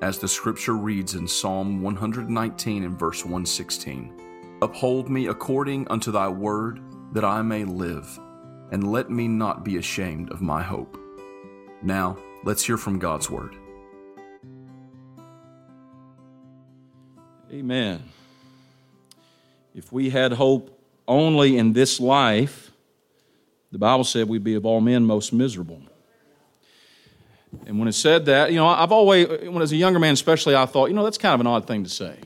as the scripture reads in Psalm 119 and verse 116 Uphold me according unto thy word, that I may live, and let me not be ashamed of my hope. Now, let's hear from God's word. Amen. If we had hope only in this life, the Bible said we'd be of all men most miserable. And when it said that, you know, I've always, when as a younger man especially, I thought, you know, that's kind of an odd thing to say.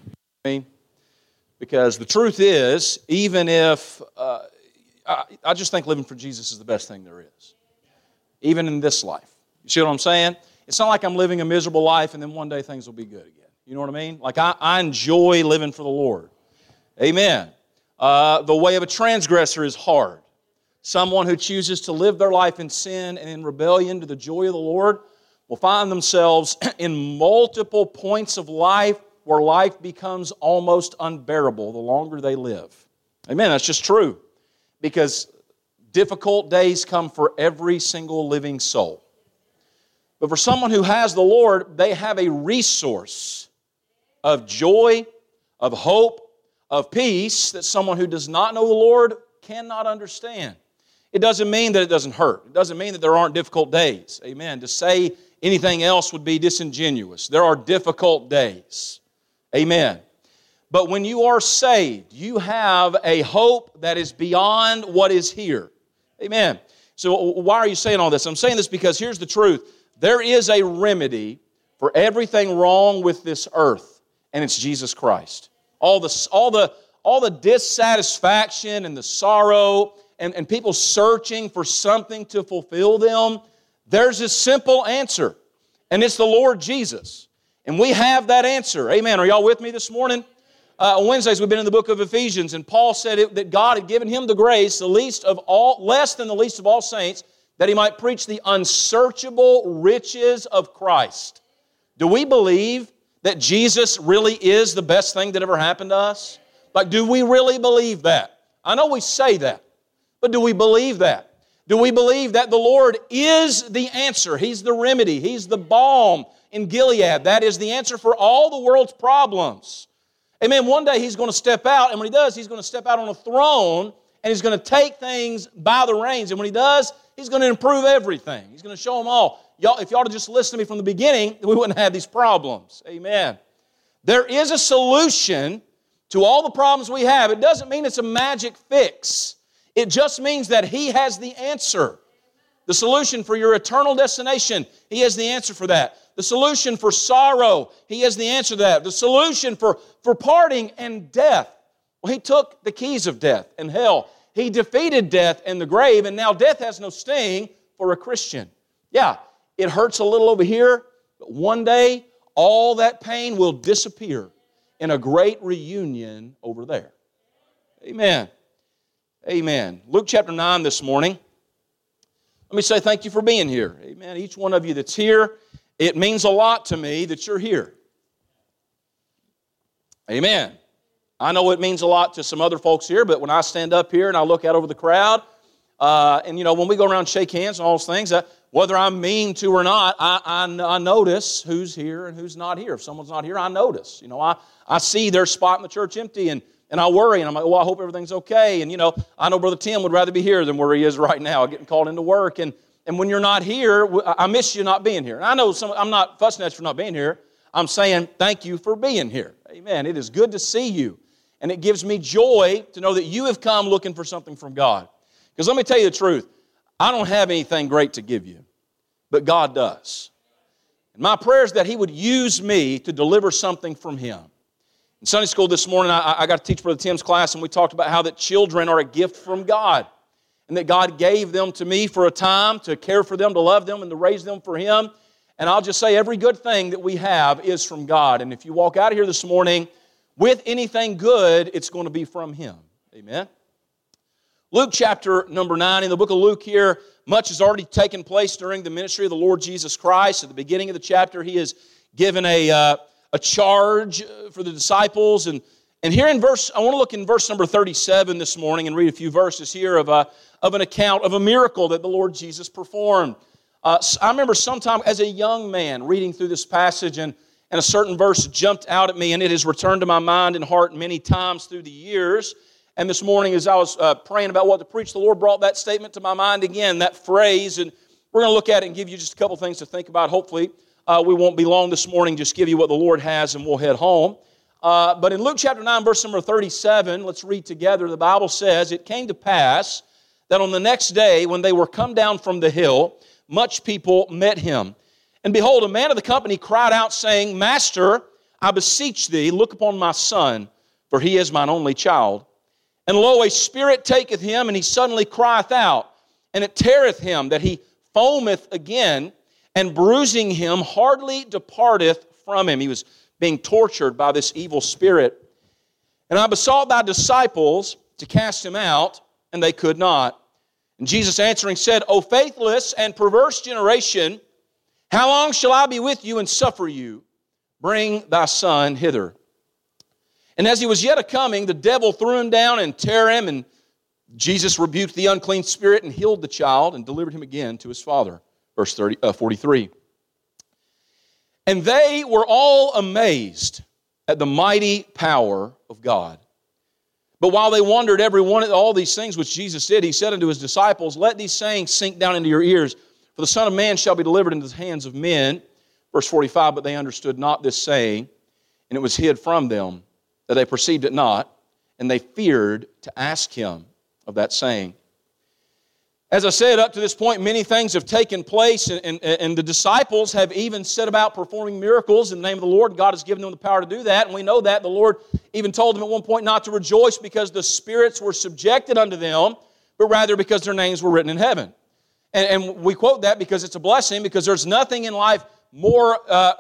I mean, because the truth is, even if, uh, I, I just think living for Jesus is the best thing there is, even in this life. You see what I'm saying? It's not like I'm living a miserable life and then one day things will be good again. You know what I mean? Like I, I enjoy living for the Lord. Amen. Uh, the way of a transgressor is hard. Someone who chooses to live their life in sin and in rebellion to the joy of the Lord will find themselves in multiple points of life where life becomes almost unbearable the longer they live. Amen. That's just true. Because difficult days come for every single living soul. But for someone who has the Lord, they have a resource of joy, of hope, of peace that someone who does not know the Lord cannot understand. It doesn't mean that it doesn't hurt. It doesn't mean that there aren't difficult days. Amen. To say anything else would be disingenuous. There are difficult days. Amen. But when you are saved, you have a hope that is beyond what is here. Amen. So, why are you saying all this? I'm saying this because here's the truth there is a remedy for everything wrong with this earth, and it's Jesus Christ. All the, all the, all the dissatisfaction and the sorrow and, and people searching for something to fulfill them, there's a simple answer, and it's the Lord Jesus. And we have that answer. Amen. Are y'all with me this morning? Uh, on Wednesdays, we've been in the book of Ephesians, and Paul said it, that God had given him the grace, the least of all, less than the least of all saints, that he might preach the unsearchable riches of Christ. Do we believe that Jesus really is the best thing that ever happened to us? Like, do we really believe that? I know we say that, but do we believe that? Do we believe that the Lord is the answer? He's the remedy, He's the balm in Gilead. That is the answer for all the world's problems. Amen. One day He's going to step out, and when He does, He's going to step out on a throne and He's going to take things by the reins. And when He does, He's going to improve everything. He's going to show them all. Y'all, if y'all to just listened to me from the beginning, we wouldn't have these problems. Amen. There is a solution to all the problems we have. It doesn't mean it's a magic fix. It just means that He has the answer. The solution for your eternal destination, He has the answer for that. The solution for sorrow, He has the answer to that. The solution for, for parting and death, well, He took the keys of death and hell. He defeated death and the grave, and now death has no sting for a Christian. Yeah, it hurts a little over here, but one day all that pain will disappear in a great reunion over there. Amen. Amen. Luke chapter 9 this morning. Let me say thank you for being here. Amen. Each one of you that's here, it means a lot to me that you're here. Amen. I know it means a lot to some other folks here, but when I stand up here and I look out over the crowd, uh, and you know, when we go around shake hands and all those things, uh, whether I'm mean to or not, I, I, I, notice who's here and who's not here. If someone's not here, I notice. You know, I, I see their spot in the church empty, and and I worry, and I'm like, well, I hope everything's okay. And, you know, I know Brother Tim would rather be here than where he is right now, getting called into work. And, and when you're not here, I miss you not being here. And I know some, I'm not fussing at you for not being here. I'm saying thank you for being here. Amen. It is good to see you. And it gives me joy to know that you have come looking for something from God. Because let me tell you the truth I don't have anything great to give you, but God does. And my prayer is that He would use me to deliver something from Him. In Sunday school this morning, I, I got to teach Brother Tim's class, and we talked about how that children are a gift from God. And that God gave them to me for a time to care for them, to love them, and to raise them for Him. And I'll just say every good thing that we have is from God. And if you walk out of here this morning with anything good, it's going to be from Him. Amen. Luke chapter number 9, in the book of Luke here, much has already taken place during the ministry of the Lord Jesus Christ. At the beginning of the chapter, he is given a, uh, a charge uh, for the disciples. And, and here in verse, I want to look in verse number 37 this morning and read a few verses here of, a, of an account of a miracle that the Lord Jesus performed. Uh, I remember sometime as a young man reading through this passage, and, and a certain verse jumped out at me, and it has returned to my mind and heart many times through the years. And this morning, as I was uh, praying about what to preach, the Lord brought that statement to my mind again, that phrase. And we're going to look at it and give you just a couple things to think about. Hopefully, uh, we won't be long this morning, just give you what the Lord has, and we'll head home. Uh, but in Luke chapter 9, verse number 37, let's read together. The Bible says, It came to pass that on the next day, when they were come down from the hill, much people met him. And behold, a man of the company cried out, saying, Master, I beseech thee, look upon my son, for he is mine only child and lo, a spirit taketh him, and he suddenly crieth out, and it teareth him that he foameth again, and bruising him hardly departeth from him. He was being tortured by this evil spirit. And I besought thy disciples to cast him out, and they could not. And Jesus answering said, O faithless and perverse generation, how long shall I be with you and suffer you? Bring thy son hither. And as he was yet a coming, the devil threw him down and tear him, and Jesus rebuked the unclean spirit and healed the child and delivered him again to his father. Verse 30, uh, 43. And they were all amazed at the mighty power of God. But while they wondered every one of all these things which Jesus did, he said unto his disciples, Let these sayings sink down into your ears, for the Son of Man shall be delivered into the hands of men. Verse 45, but they understood not this saying, and it was hid from them that they perceived it not, and they feared to ask him of that saying. As I said, up to this point, many things have taken place, and, and, and, the disciples have even set about performing miracles in the name of the Lord. God has given them the power to do that, and we know that. The Lord even told them at one point not to rejoice because the spirits were subjected unto them, but rather because their names were written in heaven. And, and we quote that because it's a blessing, because there's nothing in life more uh,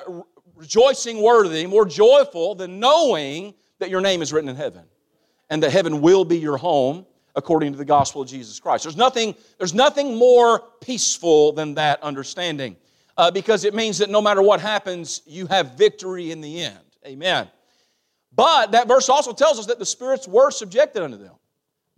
rejoicing worthy, more joyful than knowing that your name is written in heaven and that heaven will be your home according to the gospel of Jesus Christ. There's nothing, there's nothing more peaceful than that understanding uh, because it means that no matter what happens, you have victory in the end. Amen. But that verse also tells us that the spirits were subjected unto them.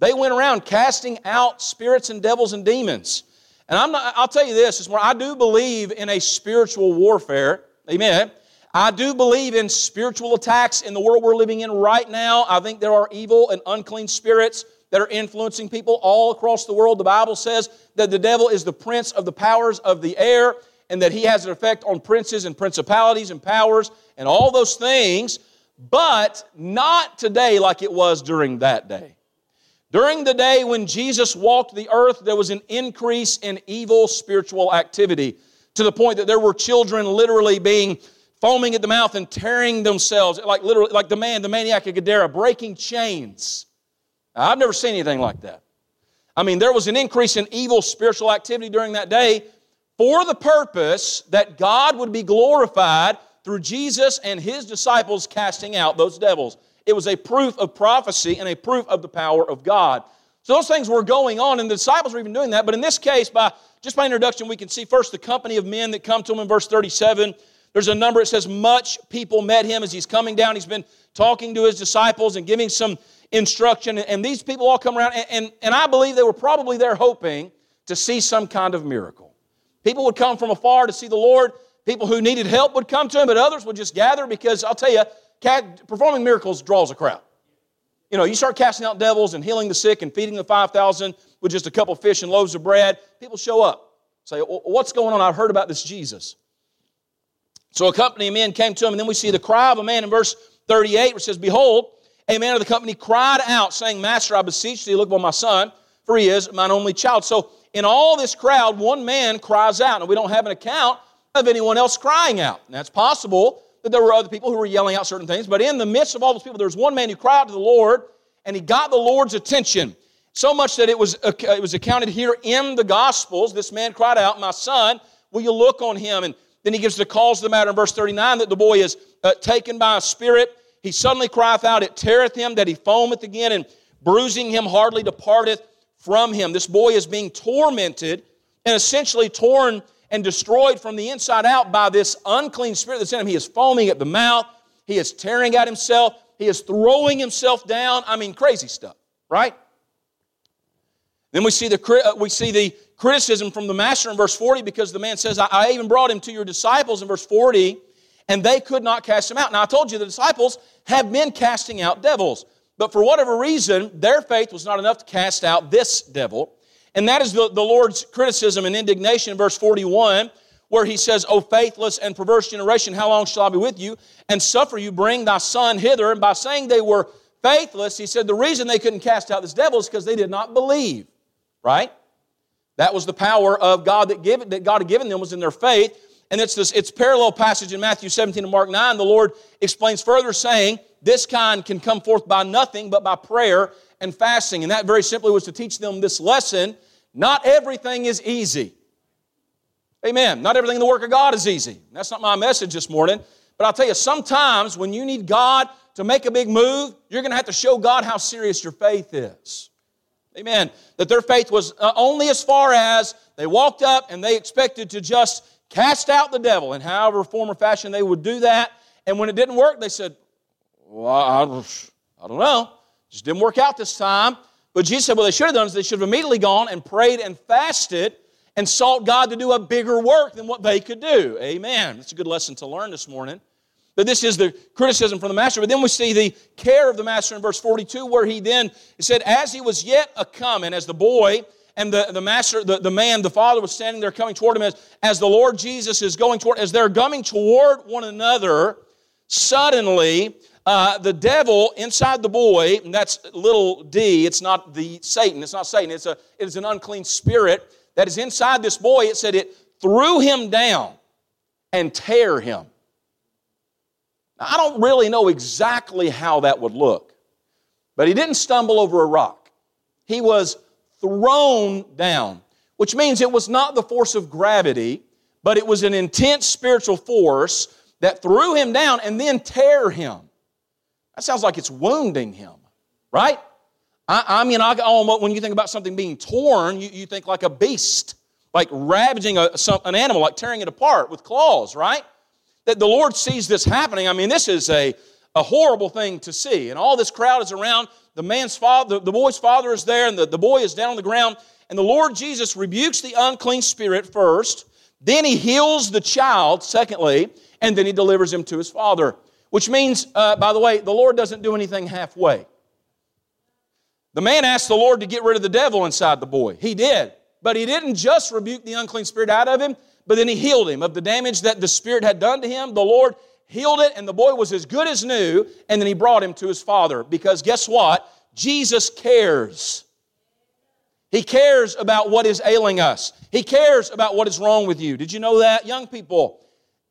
They went around casting out spirits and devils and demons. And I'm not, I'll tell you this, is more, I do believe in a spiritual warfare. Amen. I do believe in spiritual attacks in the world we're living in right now. I think there are evil and unclean spirits that are influencing people all across the world. The Bible says that the devil is the prince of the powers of the air and that he has an effect on princes and principalities and powers and all those things, but not today like it was during that day. During the day when Jesus walked the earth, there was an increase in evil spiritual activity to the point that there were children literally being foaming at the mouth and tearing themselves, like literally, like the man, the maniac of Gadara, breaking chains. I've never seen anything like that. I mean, there was an increase in evil spiritual activity during that day for the purpose that God would be glorified through Jesus and his disciples casting out those devils. It was a proof of prophecy and a proof of the power of God. So those things were going on, and the disciples were even doing that. But in this case, by just by introduction, we can see first the company of men that come to him in verse 37. There's a number, it says, much people met him as he's coming down. He's been talking to his disciples and giving some instruction. And these people all come around, and, and, and I believe they were probably there hoping to see some kind of miracle. People would come from afar to see the Lord. People who needed help would come to him, but others would just gather because I'll tell you, performing miracles draws a crowd. You know, you start casting out devils and healing the sick and feeding the 5,000 with just a couple fish and loaves of bread, people show up. Say, what's going on? I've heard about this Jesus. So a company of men came to him, and then we see the cry of a man in verse 38, which says, Behold, a man of the company cried out, saying, Master, I beseech thee, look upon my son, for he is mine only child. So in all this crowd, one man cries out, and we don't have an account of anyone else crying out. And that's possible that there were other people who were yelling out certain things, but in the midst of all those people, there was one man who cried out to the Lord, and he got the Lord's attention. So much that it was, it was accounted here in the Gospels. This man cried out, My son, will you look on him? And Then he gives the cause of the matter in verse 39 that the boy is uh, taken by a spirit. He suddenly crieth out, It teareth him, that he foameth again, and bruising him hardly departeth from him. This boy is being tormented and essentially torn and destroyed from the inside out by this unclean spirit that's in him. He is foaming at the mouth, he is tearing at himself, he is throwing himself down. I mean, crazy stuff, right? Then we see the, uh, we see the criticism from the master in verse 40 because the man says, I even brought him to your disciples in verse 40, and they could not cast him out. Now, I told you the disciples have been casting out devils, but for whatever reason, their faith was not enough to cast out this devil. And that is the, the Lord's criticism and indignation in verse 41, where he says, O faithless and perverse generation, how long shall I be with you and suffer you bring thy son hither? And by saying they were faithless, he said the reason they couldn't cast out this devil is because they did not believe, right? That was the power of God that, give, that God had given them was in their faith. And it's this it's parallel passage in Matthew 17 and Mark 9. The Lord explains further, saying, This kind can come forth by nothing but by prayer and fasting. And that very simply was to teach them this lesson. Not everything is easy. Amen. Not everything in the work of God is easy. That's not my message this morning. But I'll tell you, sometimes when you need God to make a big move, you're going to have to show God how serious your faith is. Amen. That their faith was uh, only as far as they walked up and they expected to just cast out the devil. in however form or fashion they would do that. And when it didn't work, they said, Well, I, don't know. It just didn't work out this time. But Jesus said, What they should have done is they should have immediately gone and prayed and fasted and sought God to do a bigger work than what they could do. Amen. That's a good lesson to learn this morning. But this is the criticism from the master. But then we see the care of the master in verse 42, where he then said, As he was yet a coming, as the boy and the, the master, the, the man, the father was standing there coming toward him, as, as the Lord Jesus is going toward, as they're coming toward one another, suddenly uh, the devil inside the boy, and that's little d, it's not the Satan, it's not Satan, it's, a, it is an unclean spirit that is inside this boy. It said it threw him down and tear him. Now, I don't really know exactly how that would look, but he didn't stumble over a rock. He was thrown down, which means it was not the force of gravity, but it was an intense spiritual force that threw him down and then tear him. That sounds like it's wounding him, right? I, I mean, I when you think about something being torn, you, you think like a beast, like ravaging a, some, an animal, like tearing it apart with claws, right? that the Lord sees this happening. I mean, this is a, a horrible thing to see. And all this crowd is around. The man's father, the, boy's father is there, and the, the boy is down on the ground. And the Lord Jesus rebukes the unclean spirit first, then he heals the child, secondly, and then he delivers him to his father. Which means, uh, by the way, the Lord doesn't do anything halfway. The man asked the Lord to get rid of the devil inside the boy. He did. But he didn't just rebuke the unclean spirit out of him, but then he healed him of the damage that the Spirit had done to him. The Lord healed it, and the boy was as good as new, and then he brought him to his father. Because guess what? Jesus cares. He cares about what is ailing us. He cares about what is wrong with you. Did you know that? Young people,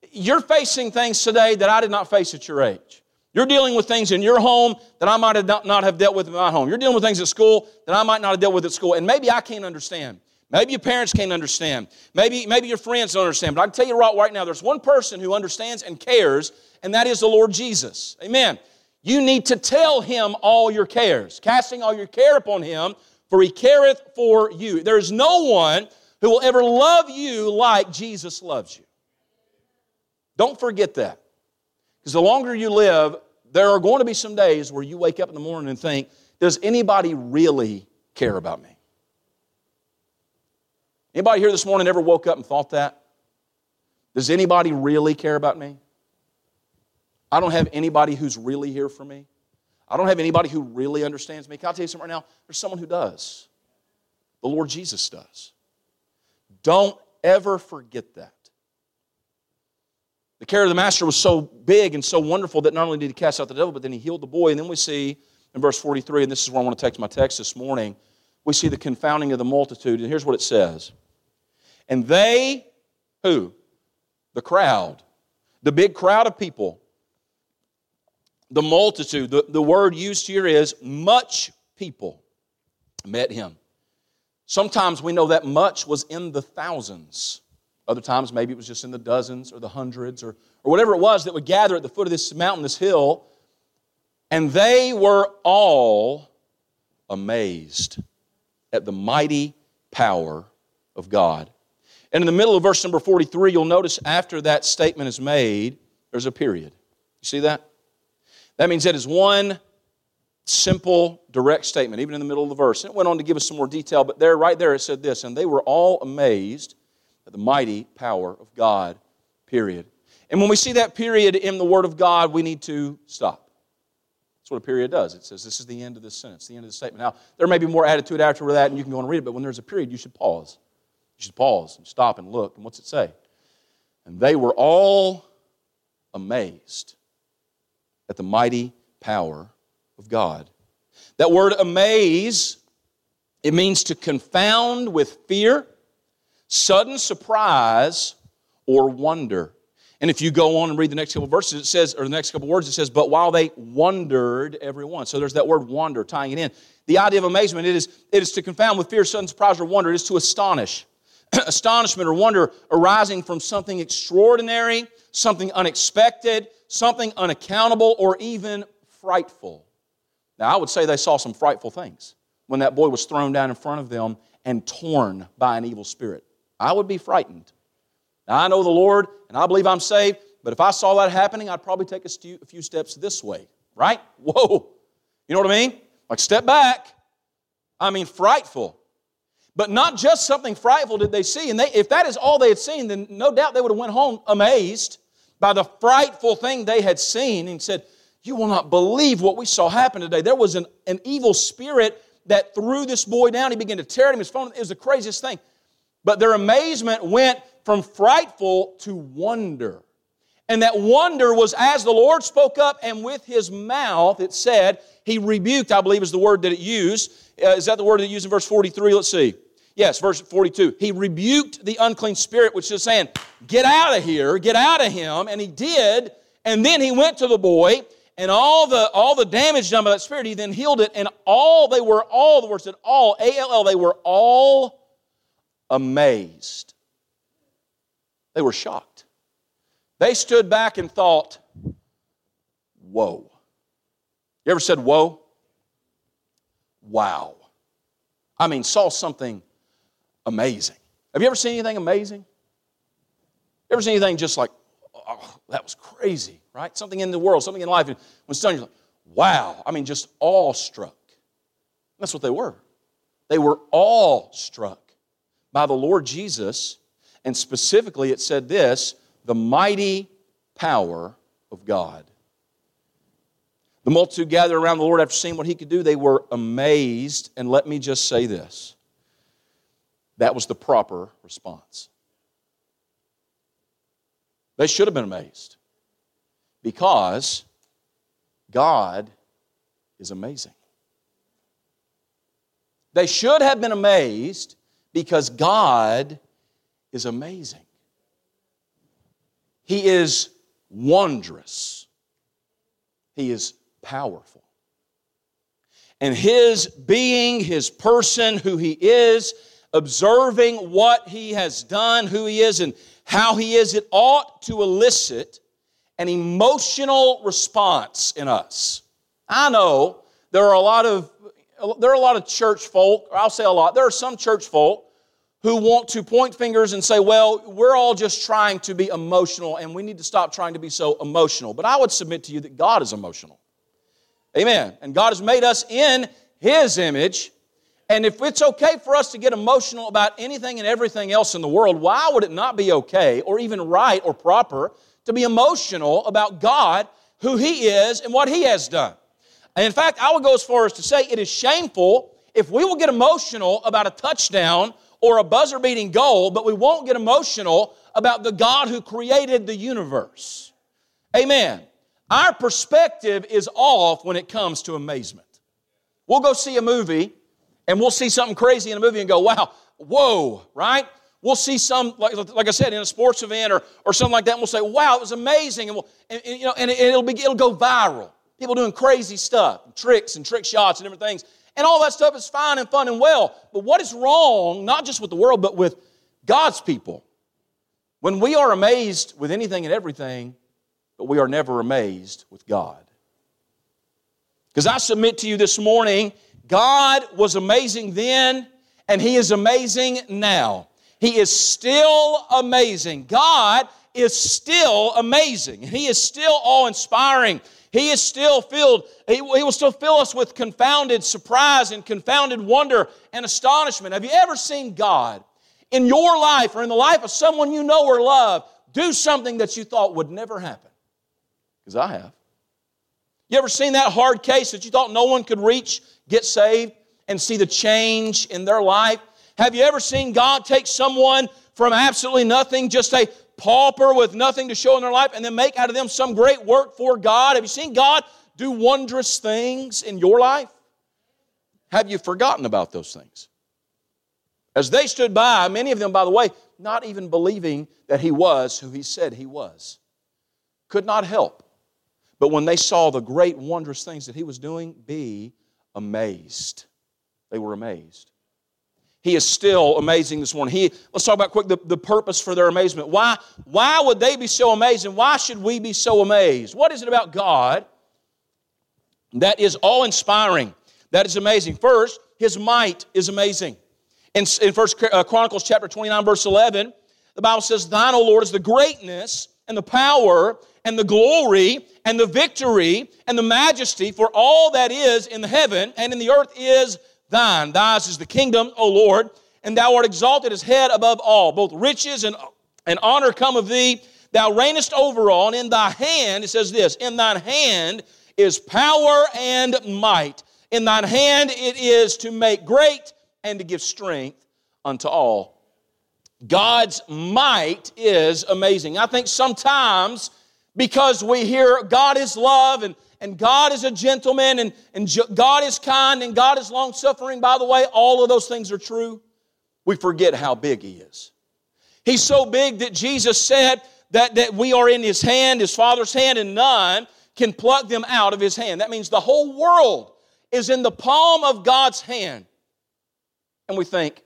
you're facing things today that I did not face at your age. You're dealing with things in your home that I might have not have dealt with in my home. You're dealing with things at school that I might not have dealt with at school. And maybe I can't understand. Maybe your parents can't understand. Maybe, maybe your friends don't understand. But I can tell you right, right now, there's one person who understands and cares, and that is the Lord Jesus. Amen. You need to tell him all your cares, casting all your care upon him, for he careth for you. There is no one who will ever love you like Jesus loves you. Don't forget that. Because the longer you live, there are going to be some days where you wake up in the morning and think, does anybody really care about me? Anybody here this morning ever woke up and thought that? Does anybody really care about me? I don't have anybody who's really here for me. I don't have anybody who really understands me. Can I tell you something right now? There's someone who does. The Lord Jesus does. Don't ever forget that. The care of the master was so big and so wonderful that not only did he cast out the devil, but then he healed the boy. And then we see in verse 43, and this is where I want to take my text this morning, we see the confounding of the multitude. And here's what it says and they, who? The crowd, the big crowd of people, the multitude, the, the word used here is much people met him. Sometimes we know that much was in the thousands. Other times, maybe it was just in the dozens or the hundreds or, or whatever it was that would gather at the foot of this mountain, this hill. And they were all amazed at the mighty power of God. And in the middle of verse number 43, you'll notice after that statement is made, there's a period. You see that? That means that is one simple, direct statement, even in the middle of the verse. It went on to give us some more detail, but there, right there, it said this, and they were all amazed at the mighty power of God, period. And when we see that period in the Word of God, we need to stop. That's what a period does. It says this is the end of this sentence, the end of the statement. Now, there may be more it after that, and you can go and read it, but when there's a period, you should pause. You should pause and stop and look. And what's it say? And they were all amazed at the mighty power of God. That word amaze, it means to confound with fear, sudden surprise, or wonder. And if you go on and read the next couple verses, it says, or the next couple words, it says, but while they wondered, everyone. So there's that word wonder tying it in. The idea of amazement, it is, it is to confound with fear, sudden surprise, or wonder. It is to astonish. Astonishment or wonder arising from something extraordinary, something unexpected, something unaccountable, or even frightful. Now, I would say they saw some frightful things when that boy was thrown down in front of them and torn by an evil spirit. I would be frightened. Now, I know the Lord and I believe I'm saved, but if I saw that happening, I'd probably take a, few steps this way, right? Whoa. You know what I mean? Like, step back. I mean, frightful. But not just something frightful did they see. And they, if that is all they had seen, then no doubt they would have went home amazed by the frightful thing they had seen and said, You will not believe what we saw happen today. There was an, an evil spirit that threw this boy down. He began to tear at him. His phone, it was the craziest thing. But their amazement went from frightful to wonder. And that wonder was as the Lord spoke up, and with his mouth, it said, he rebuked, I believe is the word that it used. Uh, is that the word that it used in verse 43? Let's see. Yes, verse 42. He rebuked the unclean spirit, which is saying, Get out of here, get out of him. And he did. And then he went to the boy, and all the all the damage done by that spirit, he then healed it. And all they were all, the word said all, A L L, they were all amazed. They were shocked. They stood back and thought, Whoa. You ever said, Whoa? Wow. I mean, saw something amazing. Have you ever seen anything amazing? You ever seen anything just like, oh, that was crazy, right? Something in the world, something in life, and when stunned, you're like, wow. I mean, just awestruck. That's what they were. They were awestruck by the Lord Jesus, and specifically it said this the mighty power of God. The multitude gathered around the Lord after seeing what he could do. They were amazed. And let me just say this that was the proper response. They should have been amazed because God is amazing. They should have been amazed because God is amazing. He is wondrous. He is powerful. And His being, His person, who He is, observing what he has done, who he is, and how he is, it ought to elicit an emotional response in us. I know there are a lot of there are a lot of church folk, I'll say a lot, there are some church folk who want to point fingers and say, well, we're all just trying to be emotional and we need to stop trying to be so emotional. But I would submit to you that God is emotional. Amen. And God has made us in His image and if it's okay for us to get emotional about anything and everything else in the world, why would it not be okay or even right or proper to be emotional about God, who He is, and what He has done? And in fact, I would go as far as to say it is shameful if we will get emotional about a touchdown or a buzzer beating goal, but we won't get emotional about the God who created the universe. Amen. Our perspective is off when it comes to amazement. We'll go see a movie and we'll see something crazy in a movie and go, wow, whoa, right? We'll see some, like, like I said, in a sports event or, or something like that, and we'll say, wow, it was amazing. And, we'll, and, and you know, and it, will be, it'll go viral. People doing crazy stuff, tricks and trick shots and different things. And all that stuff is fine and fun and well. But what is wrong, not just with the world, but with God's people, When we are amazed with anything and everything, but we are never amazed with God. Because I submit to you this morning, God was amazing then, and He is amazing now. He is still amazing. God is still amazing. and He is still awe inspiring. He is still filled, he, he will still fill us with confounded surprise and confounded wonder and astonishment. Have you ever seen God in your life or in the life of someone you know or love do something that you thought would never happen? Because I have. You ever seen that hard case that you thought no one could reach, get saved, and see the change in their life? Have you ever seen God take someone from absolutely nothing, just a pauper with nothing to show in their life, and then make out of them some great work for God? Have you seen God do wondrous things in your life? Have you forgotten about those things? As they stood by, many of them, by the way, not even believing that He was who He said He was, could not help. But when they saw the great, wondrous things that He was doing, be amazed. They were amazed. He is still amazing this morning. He, let's talk about quick the, the purpose for their amazement. Why, why would they be so amazed and why should we be so amazed? What is it about God that is awe inspiring, that is amazing? First, His might is amazing. In, in 1 uh, Chronicles chapter 29, verse 11, the Bible says, Thine, O Lord, is the greatness and the power and the glory and the victory and the majesty, for all that is in the heaven and in the earth is thine. Thine is the kingdom, O Lord, and thou art exalted as head above all. Both riches and, and honor come of thee. Thou reignest over all, and in thy hand, it says this, in thine hand is power and might. In thine hand it is to make great and to give strength unto all. God's might is amazing. I think sometimes because we hear God is love and and God is a gentleman, and, and God is kind, and God is long suffering. By the way, all of those things are true. We forget how big He is. He's so big that Jesus said that, that we are in His hand, His Father's hand, and none can pluck them out of His hand. That means the whole world is in the palm of God's hand. And we think,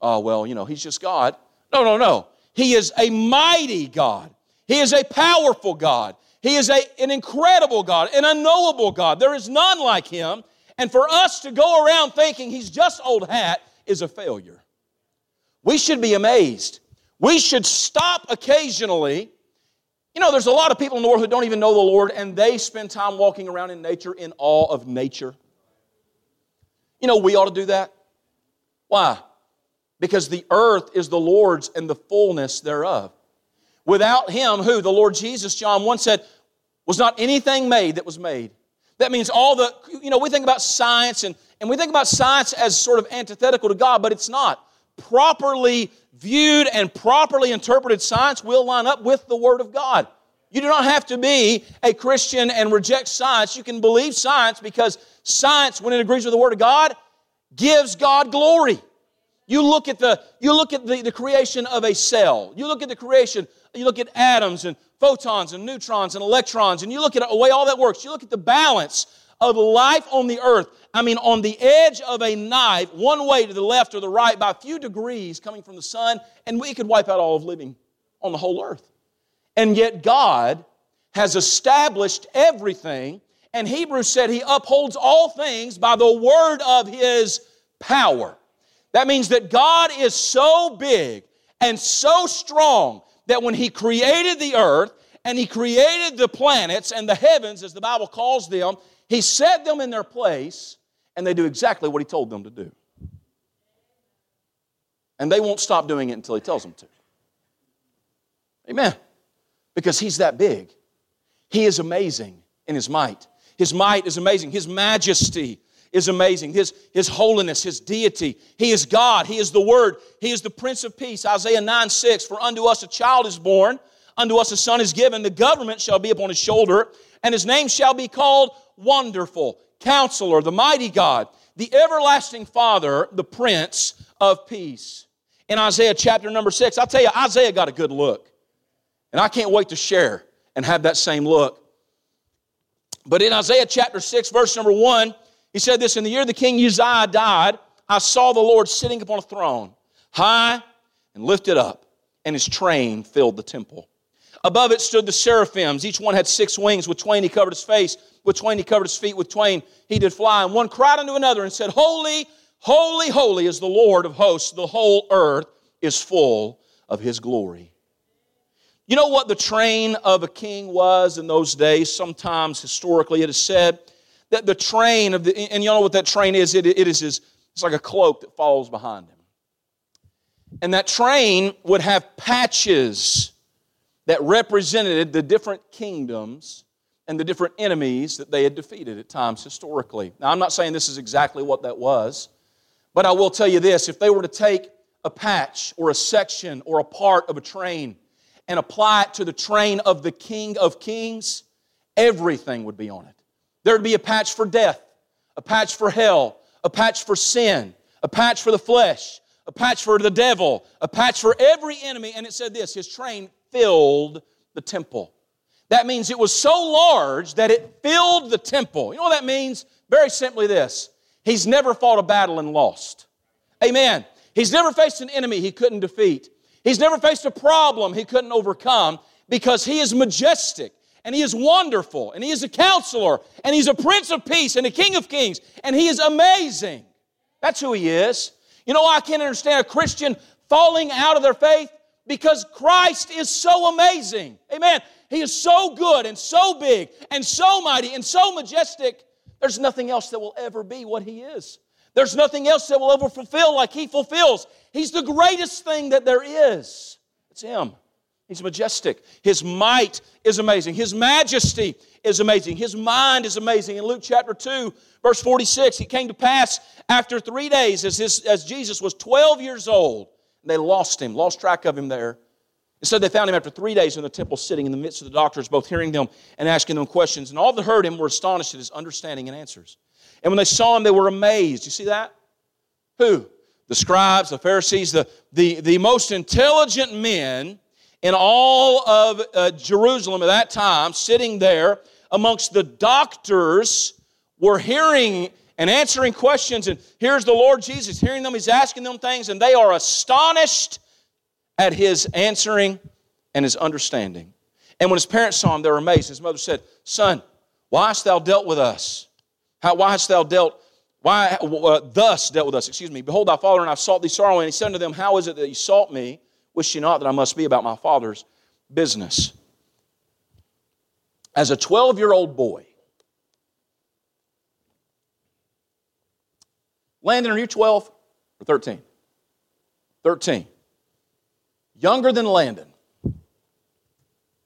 oh, well, you know, He's just God. No, no, no. He is a mighty God. He is a powerful God. He is a, an incredible God, an unknowable God. There is none like him. And for us to go around thinking he's just old hat is a failure. We should be amazed. We should stop occasionally. You know, there's a lot of people in the world who don't even know the Lord, and they spend time walking around in nature in awe of nature. You know, we ought to do that. Why? Because the earth is the Lord's and the fullness thereof. Without him, who? The Lord Jesus, John 1 said, was not anything made that was made. That means all the, you know, we think about science and, and we think about science as sort of antithetical to God, but it's not. Properly viewed and properly interpreted science will line up with the Word of God. You do not have to be a Christian and reject science. You can believe science because science, when it agrees with the Word of God, gives God glory. You look at the, you look at the, the creation of a cell. You look at the creation you look at atoms and photons and neutrons and electrons, and you look at the way all that works. You look at the balance of life on the earth. I mean, on the edge of a knife, one way to the left or the right by a few degrees coming from the sun, and we could wipe out all of living on the whole earth. And yet, God has established everything, and Hebrews said He upholds all things by the word of His power. That means that God is so big and so strong that when He created the earth and He created the planets and the heavens, as the Bible calls them, He set them in their place and they do exactly what He told them to do. And they won't stop doing it until He tells them to. Amen. Because He's that big. He is amazing in His might. His might is amazing. His majesty is amazing. His, his holiness, His deity. He is God. He is the Word. He is the Prince of Peace. Isaiah 9 6 For unto us a child is born, unto us a son is given, the government shall be upon his shoulder, and his name shall be called Wonderful, Counselor, the Mighty God, the Everlasting Father, the Prince of Peace. In Isaiah chapter number 6, I'll tell you, Isaiah got a good look. And I can't wait to share and have that same look. But in Isaiah chapter 6, verse number 1, he said this In the year the king Uzziah died, I saw the Lord sitting upon a throne, high and lifted up, and his train filled the temple. Above it stood the seraphims. Each one had six wings. With twain he covered his face. With twain he covered his feet. With twain he did fly. And one cried unto another and said, Holy, holy, holy is the Lord of hosts. The whole earth is full of his glory. You know what the train of a king was in those days? Sometimes historically it is said that the train of the, and you know what that train is? It, it is his, it's like a cloak that falls behind him. And that train would have patches that represented the different kingdoms and the different enemies that they had defeated at times historically. Now, I'm not saying this is exactly what that was, but I will tell you this if they were to take a patch or a section or a part of a train and apply it to the train of the King of Kings, everything would be on it. There would be a patch for death, a patch for hell, a patch for sin, a patch for the flesh, a patch for the devil, a patch for every enemy. And it said this His train filled the temple. That means it was so large that it filled the temple. You know what that means? Very simply this He's never fought a battle and lost. Amen. He's never faced an enemy he couldn't defeat. He's never faced a problem he couldn't overcome because he is majestic and he is wonderful and he is a counselor and he's a prince of peace and a king of kings and he is amazing. That's who he is. You know, I can't understand a Christian falling out of their faith because Christ is so amazing. Amen. He is so good and so big and so mighty and so majestic. There's nothing else that will ever be what he is. There's nothing else that will ever fulfill like he fulfills. He's the greatest thing that there is. It's him. He's majestic. His might is amazing. His majesty is amazing. His mind is amazing. In Luke chapter 2, verse 46, it came to pass after three days as, his, as Jesus was 12 years old. They lost him, lost track of him there. And so they found him after three days in the temple, sitting in the midst of the doctors, both hearing them and asking them questions. And all that heard him were astonished at his understanding and answers. And when they saw him, they were amazed. You see that? Who? The scribes, the Pharisees, the, the, the most intelligent men in all of uh, Jerusalem at that time, sitting there amongst the doctors, were hearing and answering questions. And here's the Lord Jesus hearing them, He's asking them things, and they are astonished at His answering and His understanding. And when his parents saw him, they were amazed. His mother said, Son, why hast thou dealt with us? How, why hast thou dealt, why uh, thus dealt with us? Excuse me. Behold, thy father and I sought thee sorrow. And he said unto them, How is it that you sought me? Wish ye not that I must be about my father's business? As a 12 year old boy, Landon, are you 12 or 13? 13. Younger than Landon.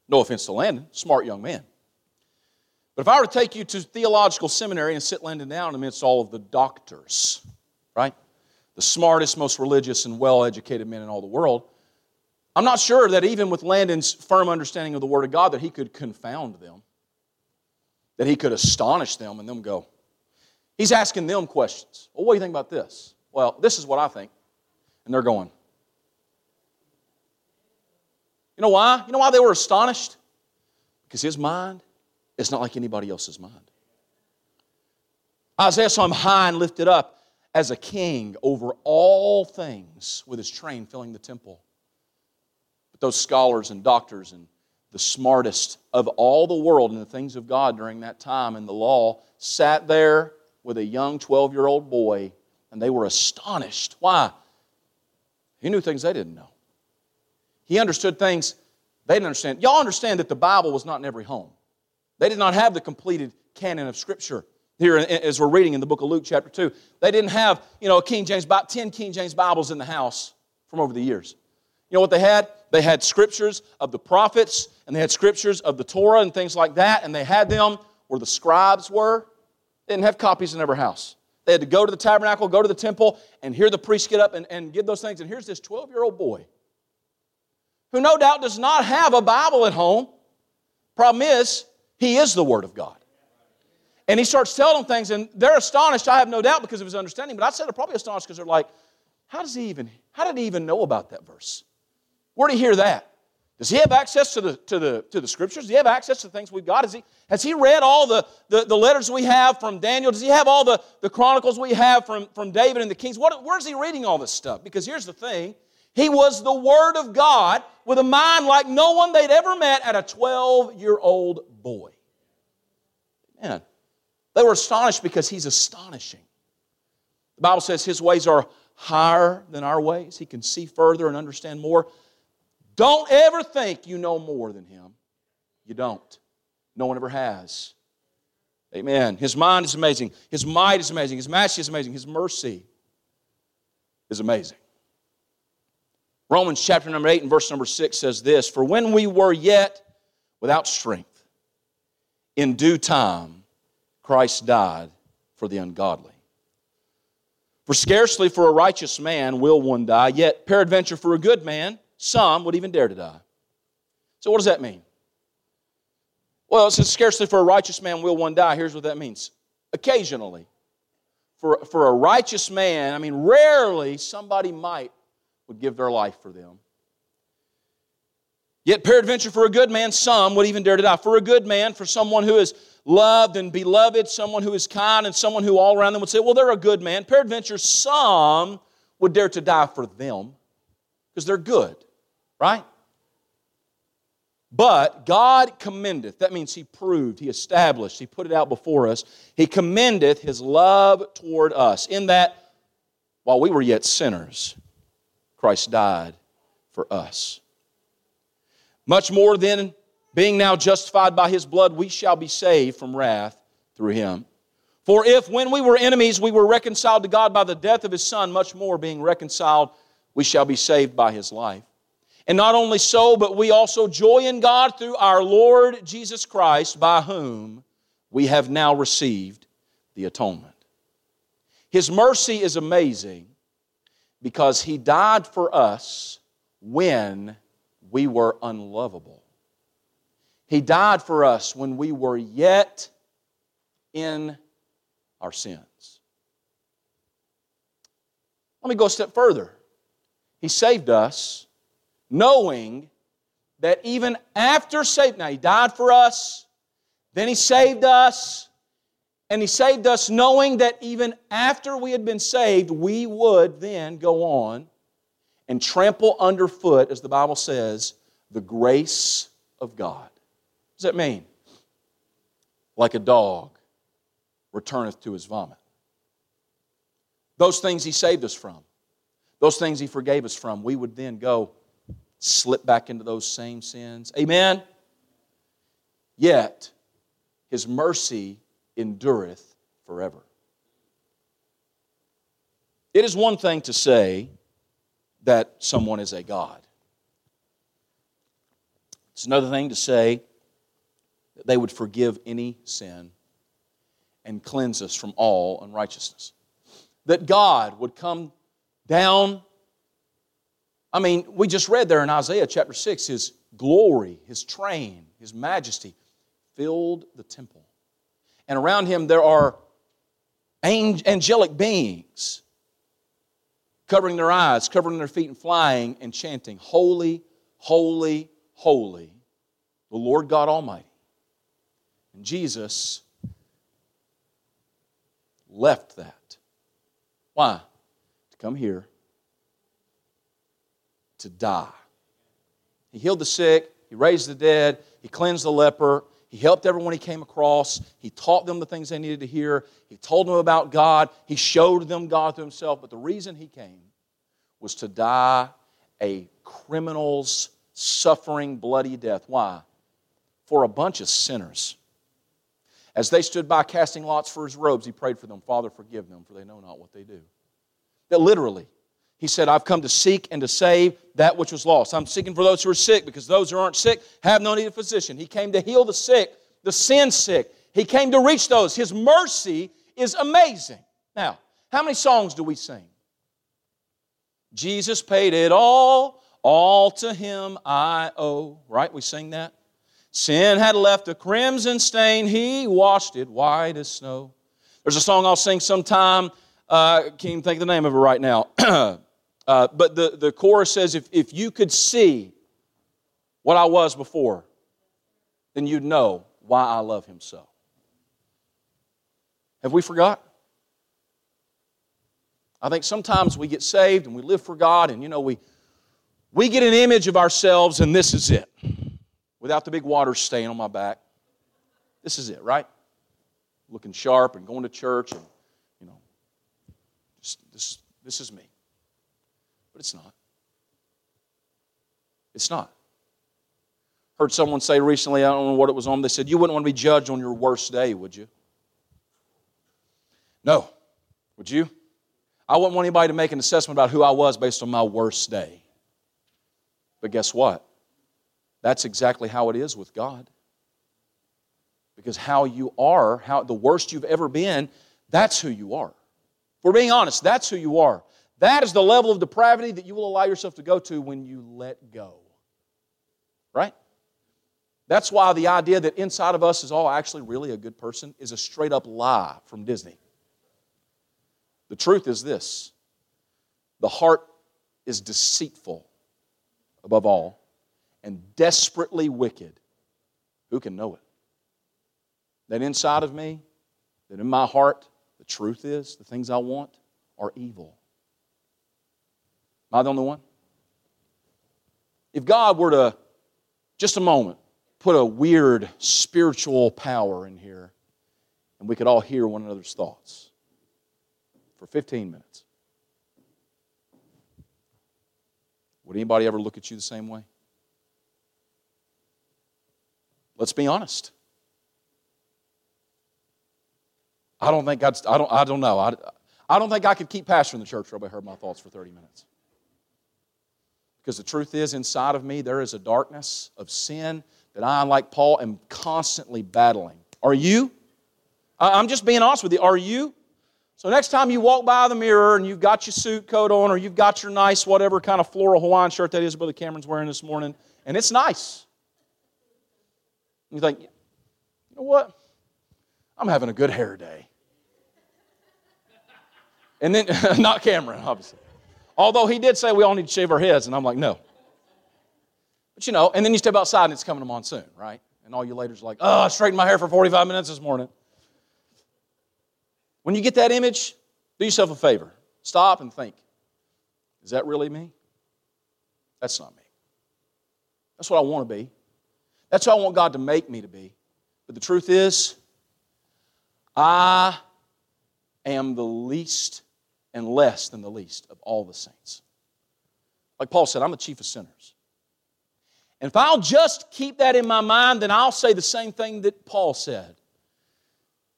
No offense to Landon, smart young man. But if I were to take you to theological seminary and sit Landon down amidst all of the doctors, right? The smartest, most religious, and well educated men in all the world, I'm not sure that even with Landon's firm understanding of the Word of God, that he could confound them, that he could astonish them and them go. He's asking them questions. Well, what do you think about this? Well, this is what I think. And they're going. You know why? You know why they were astonished? Because his mind it's not like anybody else's mind. Isaiah saw him high and lifted up as a king over all things with his train filling the temple. But those scholars and doctors and the smartest of all the world in the things of God during that time in the law sat there with a young 12 year old boy and they were astonished. Why? He knew things they didn't know. He understood things they didn't understand. Y'all understand that the Bible was not in every home. They did not have the completed canon of Scripture here as we're reading in the book of Luke, chapter 2. They didn't have, you know, a King James, about 10 King James Bibles in the house from over the years. You know what they had? They had scriptures of the prophets, and they had scriptures of the Torah and things like that, and they had them where the scribes were. They didn't have copies in every house. They had to go to the tabernacle, go to the temple, and hear the priest get up and, and give those things. And here's this 12 year old boy who no doubt does not have a Bible at home. Problem is, he is the Word of God. And he starts telling them things, and they're astonished, I have no doubt, because of his understanding. But I said they're probably astonished because they're like, how does he even, how did he even know about that verse? Where did he hear that? Does he have access to the, to the, to the scriptures? Does he have access to the things we've got? Has he, has he read all the, the, the letters we have from Daniel? Does he have all the, the chronicles we have from, from David and the kings? What, where's he reading all this stuff? Because here's the thing He was the Word of God with a mind like no one they'd ever met at a 12 year old boy. Man, they were astonished because he's astonishing. The Bible says his ways are higher than our ways. He can see further and understand more. Don't ever think you know more than him. You don't. No one ever has. Amen. His mind is amazing. His might is amazing. His majesty is amazing. His mercy is amazing. Romans chapter number 8 and verse number 6 says this For when we were yet without strength, in due time, Christ died for the ungodly. For scarcely for a righteous man will one die, yet peradventure for a good man, some would even dare to die. So, what does that mean? Well, it says, scarcely for a righteous man will one die. Here's what that means occasionally. For, for a righteous man, I mean, rarely somebody might would give their life for them. Yet, peradventure, for a good man, some would even dare to die. For a good man, for someone who is loved and beloved, someone who is kind, and someone who all around them would say, Well, they're a good man. Peradventure, some would dare to die for them because they're good, right? But God commendeth, that means He proved, He established, He put it out before us. He commendeth His love toward us, in that while we were yet sinners, Christ died for us. Much more than being now justified by His blood, we shall be saved from wrath through Him. For if when we were enemies we were reconciled to God by the death of His Son, much more being reconciled, we shall be saved by His life. And not only so, but we also joy in God through our Lord Jesus Christ, by whom we have now received the atonement. His mercy is amazing because He died for us when we were unlovable. He died for us when we were yet in our sins. Let me go a step further. He saved us knowing that even after saved, now He died for us, then He saved us, and He saved us knowing that even after we had been saved, we would then go on and trample underfoot, as the Bible says, the grace of God. What does that mean? Like a dog returneth to his vomit. Those things He saved us from, those things He forgave us from, we would then go slip back into those same sins. Amen? Yet, his mercy endureth forever. It is one thing to say that someone is a God, it's another thing to say that they would forgive any sin and cleanse us from all unrighteousness. That God would come down I mean, we just read there in Isaiah chapter 6 his glory, his train, his majesty filled the temple. And around him there are angelic beings covering their eyes, covering their feet, and flying and chanting, Holy, holy, holy, the Lord God Almighty. And Jesus left that. Why? To come here to die. He healed the sick, he raised the dead, he cleansed the leper, he helped everyone he came across, he taught them the things they needed to hear, he told them about God, he showed them God to himself. But the reason he came was to die a criminal's suffering, bloody death. Why? For a bunch of sinners. As they stood by casting lots for his robes, he prayed for them, Father, forgive them, for they know not what they do. That literally, he said, I've come to seek and to save that which was lost. I'm seeking for those who are sick because those who aren't sick have no need of physician. He came to heal the sick, the sin sick. He came to reach those. His mercy is amazing. Now, how many songs do we sing? Jesus paid it all, all to him I owe. Right? We sing that. Sin had left a crimson stain, he washed it white as snow. There's a song I'll sing sometime. Uh, can't even think of the name of it right now. Uh, but the, the chorus says, if, if you could see what I was before, then you'd know why I love him so. Have we forgot? I think sometimes we get saved and we live for God and, you know, we, We get an image of ourselves, and this is it. Without the big water stain on my back. This is it, right? Looking sharp and going to church, and, you know, just, this, this is me. But it's not. It's not. Heard someone say recently, I don't know what it was on, they said, You wouldn't want to be judged on your worst day, would you? No. Would you? I wouldn't want anybody to make an assessment about who I was based on my worst day. But guess what? That's exactly how it is with God. Because how you are, how the worst you've ever been, that's who you are. If we're being honest, that's who you are. That is the level of depravity that you will allow yourself to go to when you let go. Right? That's why the idea that inside of us is all actually really a good person is a straight up lie from Disney. The truth is this the heart is deceitful above all and desperately wicked. Who can know it? That inside of me, that in my heart, the truth is, the things I want are evil. Am I the only one? If God were to, just a moment, put a weird spiritual power in here, and we could all hear one another's thoughts for 15 minutes. Would anybody ever look at you the same way? Let's be honest. I don't think I'd, I don't, I don't know. I, I don't think I could keep pastoring the church where I heard my thoughts for 30 minutes. Because the truth is, inside of me, there is a darkness of sin that I, like Paul, am constantly battling. Are you? I'm just being honest with you. Are you? So next time you walk by the mirror and you've got your suit coat on or you've got your nice whatever kind of floral Hawaiian shirt that is Brother Cameron's wearing this morning, and it's nice. You think, you know what? I'm having a good hair day. And then, not Cameron, obviously. Although he did say we all need to shave our heads, and I'm like, no. But you know, and then you step outside and it's coming to monsoon, right? And all you ladies are like, oh, I straightened my hair for 45 minutes this morning. When you get that image, do yourself a favor. Stop and think is that really me? That's not me. That's what I want to be. That's what I want God to make me to be. But the truth is, I am the least and less than the least of all the saints. Like Paul said, I'm the chief of sinners. And if I'll just keep that in my mind, then I'll say the same thing that Paul said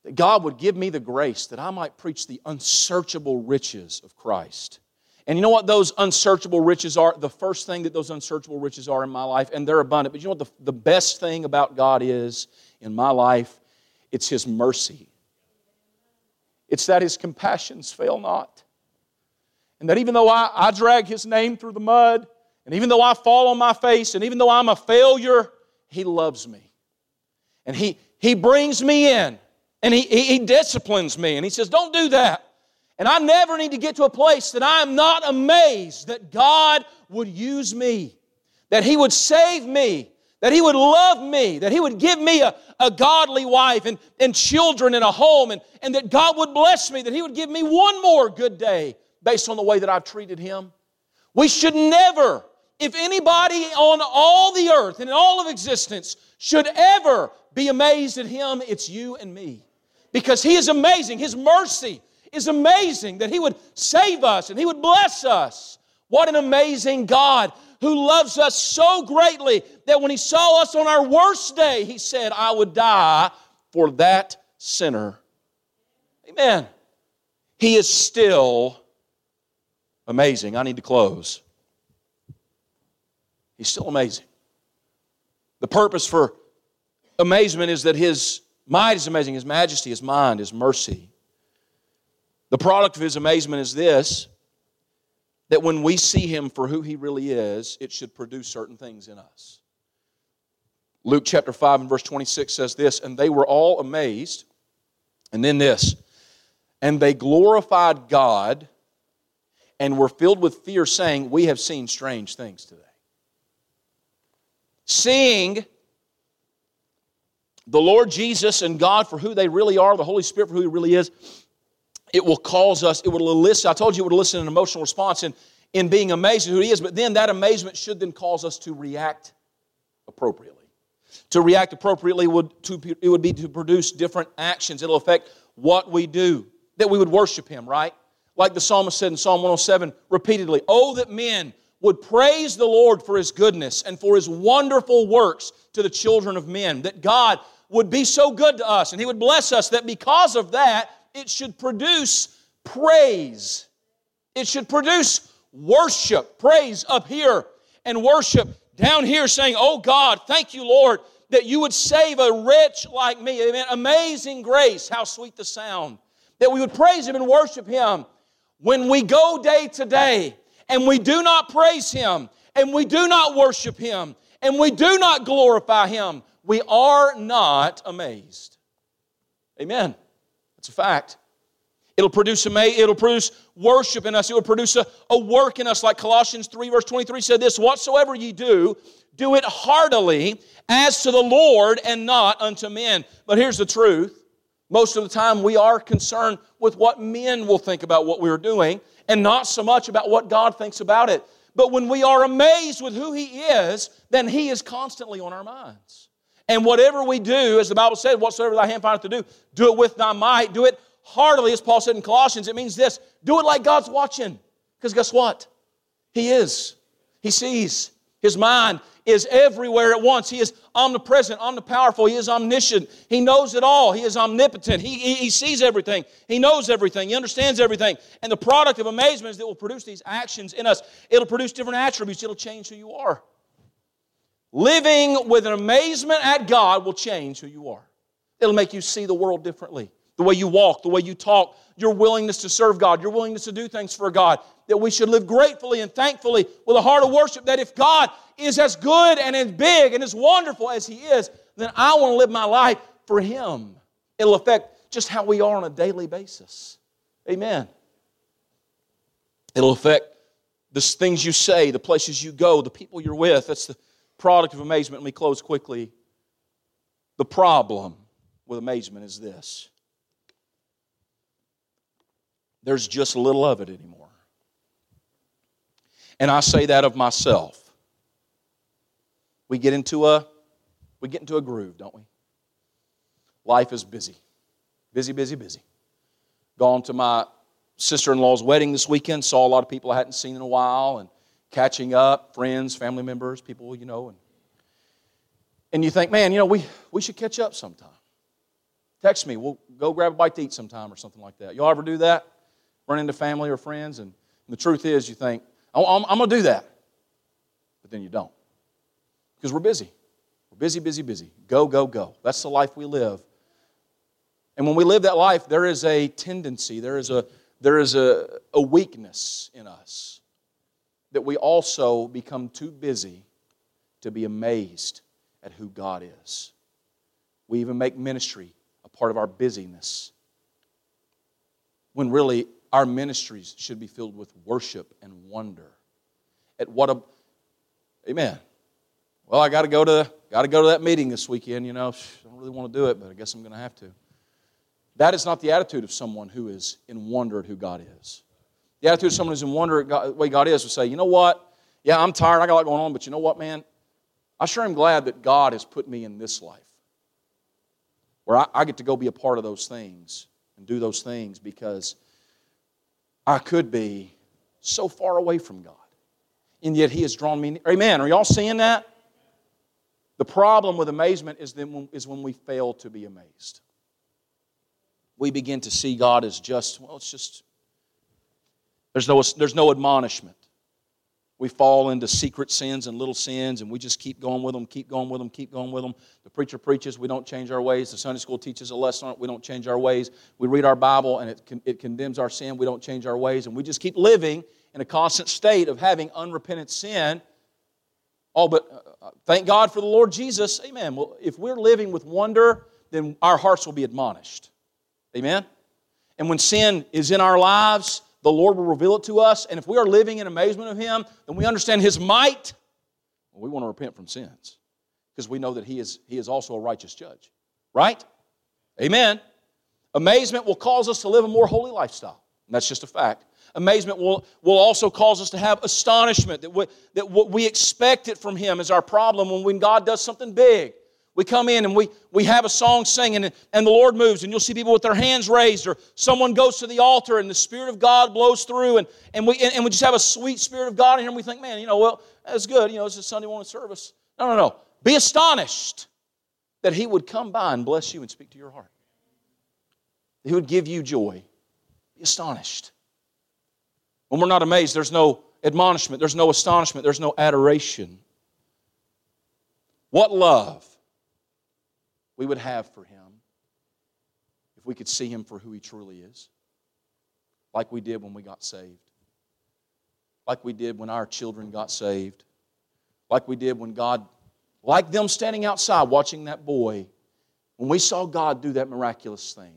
that God would give me the grace that I might preach the unsearchable riches of Christ. And you know what those unsearchable riches are? The first thing that those unsearchable riches are in my life, and they're abundant. But you know what the, the best thing about God is in my life? It's His mercy. It's that His compassions fail not. And that even though I, I drag His name through the mud, and even though I fall on my face, and even though I'm a failure, He loves me. And He, he brings me in. And he, he, he disciplines me and he says, Don't do that. And I never need to get to a place that I am not amazed that God would use me, that He would save me, that He would love me, that He would give me a, a godly wife and, and children and a home, and, and that God would bless me, that He would give me one more good day based on the way that I've treated Him. We should never, if anybody on all the earth and in all of existence should ever be amazed at Him, it's you and me because He is amazing. His mercy is amazing that He would save us and He would bless us. What an amazing God who loves us so greatly that when He saw us on our worst day, He said, I would die for that sinner. Amen. He is still amazing. I need to close. He's still amazing. The purpose for amazement is that His Might is amazing, His majesty, His mind, His mercy. The product of His amazement is this that when we see Him for who He really is, it should produce certain things in us. Luke chapter 5 and verse 26 says this, and they were all amazed. And then this, and they glorified God and were filled with fear, saying, We have seen strange things today. Seeing the Lord Jesus and God for who they really are, the Holy Spirit for who He really is, it will cause us, it will elicit, I told you it would elicit an emotional response in, in being amazed at who He is, but then that amazement should then cause us to react appropriately. To react appropriately would to, it would be to produce different actions. It'll affect what we do. That we would worship Him, right? Like the psalmist said in Psalm 107 repeatedly, Oh, that men would praise the Lord for His goodness and for His wonderful works to the children of men. That God would be so good to us and He would bless us that because of that, it should produce praise. It should produce worship, praise up here, and worship down here, saying, Oh God, thank you, Lord, that you would save a wretch like me. Amen. Amazing grace, how sweet the sound. That we would praise Him and worship Him. When we go day to day and we do not praise Him and we do not worship Him and we do not glorify Him, we are not amazed. Amen. That's a fact. It'll produce, it'll produce worship in us. It will produce a, a work in us, like Colossians 3, verse 23 said this Whatsoever ye do, do it heartily as to the Lord and not unto men. But here's the truth most of the time, we are concerned with what men will think about what we're doing and not so much about what God thinks about it. But when we are amazed with who He is, then He is constantly on our minds. And whatever we do, as the Bible said, whatsoever thy hand findeth to do, do it with thy might, do it heartily, as Paul said in Colossians, it means this do it like God's watching. Because guess what? He is. He sees. His mind is everywhere at once. He is omnipresent, omnipowerful. He is omniscient. He knows it all. He is omnipotent. He, he, he, sees everything. He knows everything. He understands everything. And the product of amazement is that will produce these actions in us. It'll produce different attributes. It'll change who you are. Living with an amazement at God will change who you are. It'll make you see the world differently the way you walk, the way you talk, your willingness to serve God, your willingness to do things for God. That we should live gratefully and thankfully with a heart of worship. That if God is as good and as big and as wonderful as He is, then I want to live my life for Him. It'll affect just how we are on a daily basis. Amen. It'll affect the things you say, the places you go, the people you're with. That's the product of amazement. Let me close quickly. The problem with amazement is this there's just little of it anymore. And I say that of myself. We get into a we get into a groove, don't we? Life is busy. Busy, busy, busy. Gone to my sister-in-law's wedding this weekend, saw a lot of people I hadn't seen in a while and catching up, friends, family members, people you know and and you think, man, you know, we, we should catch up sometime. Text me. We'll go grab a bite to eat sometime or something like that. Y'all ever do that? Run into family or friends, and the truth is, you think, oh, I'm, I'm going to do that. But then you don't. Because we're busy. We're busy, busy, busy. Go, go, go. That's the life we live. And when we live that life, there is a tendency, there is a, there is a, a weakness in us that we also become too busy to be amazed at who God is. We even make ministry a part of our busyness when really our ministries should be filled with worship and wonder at what a amen. Well i got to go to got to go to that meeting this weekend you know i don't really want to do it but i guess i'm going to have to. That is not the attitude of someone who is in wonder at who god is. The attitude of someone who's in wonder at God, the way god is would say you know what? Yeah i'm tired. I got a lot going on but you know what man? I sure am glad that god has put me in this life where I, I get to go be a part of those things and do those things because I could be so far away from God. And yet He has drawn me. Amen. Are y'all seeing that? The problem with amazement is, then, is when we fail to be amazed. We begin to see God as just, well, it's just, there's no, there's no admonishment we fall into secret sins and little sins and we just keep going with them, keep going with them, keep going with them. The preacher preaches, we don't change our ways. The Sunday school teaches a lesson we don't change our ways. We read our Bible and it, con- it condemns our sin, we don't change our ways. And we just keep living in a constant state of having unrepentant sin. Oh, but uh, uh, thank God for the Lord Jesus. Amen. Well, if we're living with wonder, then our hearts will be admonished. Amen. And when sin is in our lives, the Lord will reveal it to us. And if we are living in amazement of Him, then we understand His might. Well, we want to repent from sins because we know that He is, he is also a righteous judge. Right? Amen. Amazement will cause us to live a more holy lifestyle. And that's just a fact. Amazement will, will also cause us to have astonishment that, we, that what we expect it from Him is our problem when, when God does something big. We come in and we, we have a song singing, and, and the Lord moves, and you'll see people with their hands raised, or someone goes to the altar and the Spirit of God blows through, and, and, we, and, and we just have a sweet Spirit of God in here, and we think, man, you know, well, that's good. You know, it's a Sunday morning service. No, no, no. Be astonished that He would come by and bless you and speak to your heart. He would give you joy. Be astonished. When we're not amazed, there's no admonishment, there's no astonishment, there's no adoration. What love we would have for him if we could see him for who he truly is, like we did when we got saved, like we did when our children got saved, like we did when God, like them standing outside watching that boy, when we saw God do that miraculous thing,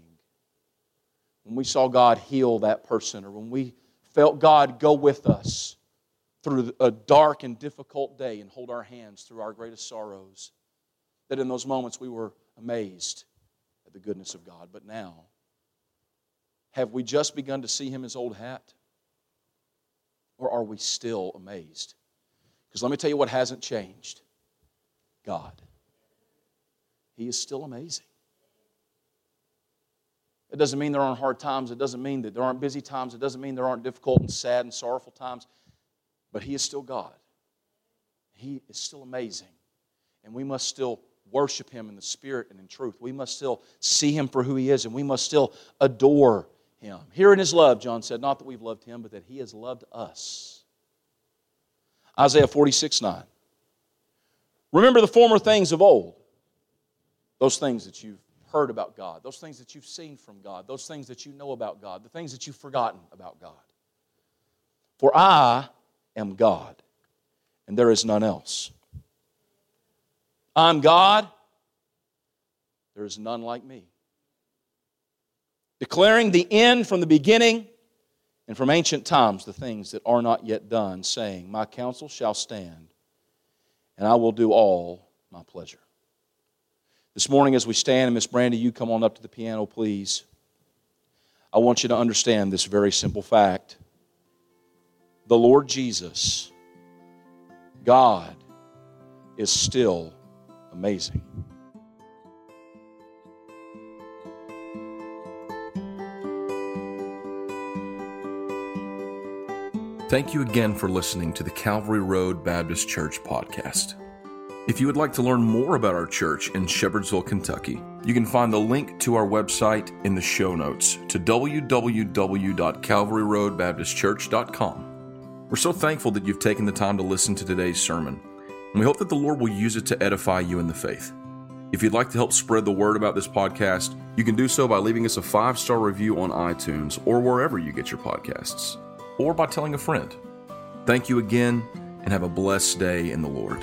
when we saw God heal that person, or when we felt God go with us through a dark and difficult day and hold our hands through our greatest sorrows, that in those moments we were amazed at the goodness of God. But now, have we just begun to see him as old hat? Or are we still amazed? Because let me tell you what hasn't changed God. He is still amazing. It doesn't mean there aren't hard times. It doesn't mean that there aren't busy times. It doesn't mean there aren't difficult and sad and sorrowful times. But He is still God. He is still amazing. And we must still worship Him in the Spirit and in truth. We must still see Him for who He is, and we must still adore Him. Here in His love, John said, not that we've loved Him, but that He has loved us. Isaiah 46 9. Remember the former things of old, those things that you've heard about God, those things that you've seen from God, those things that you know about God, the things that you've forgotten about God. For I am God, and there is none else. I'm God, there is none like me. Declaring the end from the beginning and from ancient times the things that are not yet done, saying, My counsel shall stand, and I will do all my pleasure. This morning, as we stand, and Miss Brandy, you come on up to the piano, please. I want you to understand this very simple fact the Lord Jesus, God, is still amazing. Thank you again for listening to the Calvary Road Baptist Church podcast. If you would like to learn more about our church in Shepherdsville, Kentucky, you can find the link to our website in the show notes to www.calvaryroadbaptistchurch.com. We're so thankful that you've taken the time to listen to today's sermon, and we hope that the Lord will use it to edify you in the faith. If you'd like to help spread the word about this podcast, you can do so by leaving us a five star review on iTunes or wherever you get your podcasts, or by telling a friend. Thank you again, and have a blessed day in the Lord.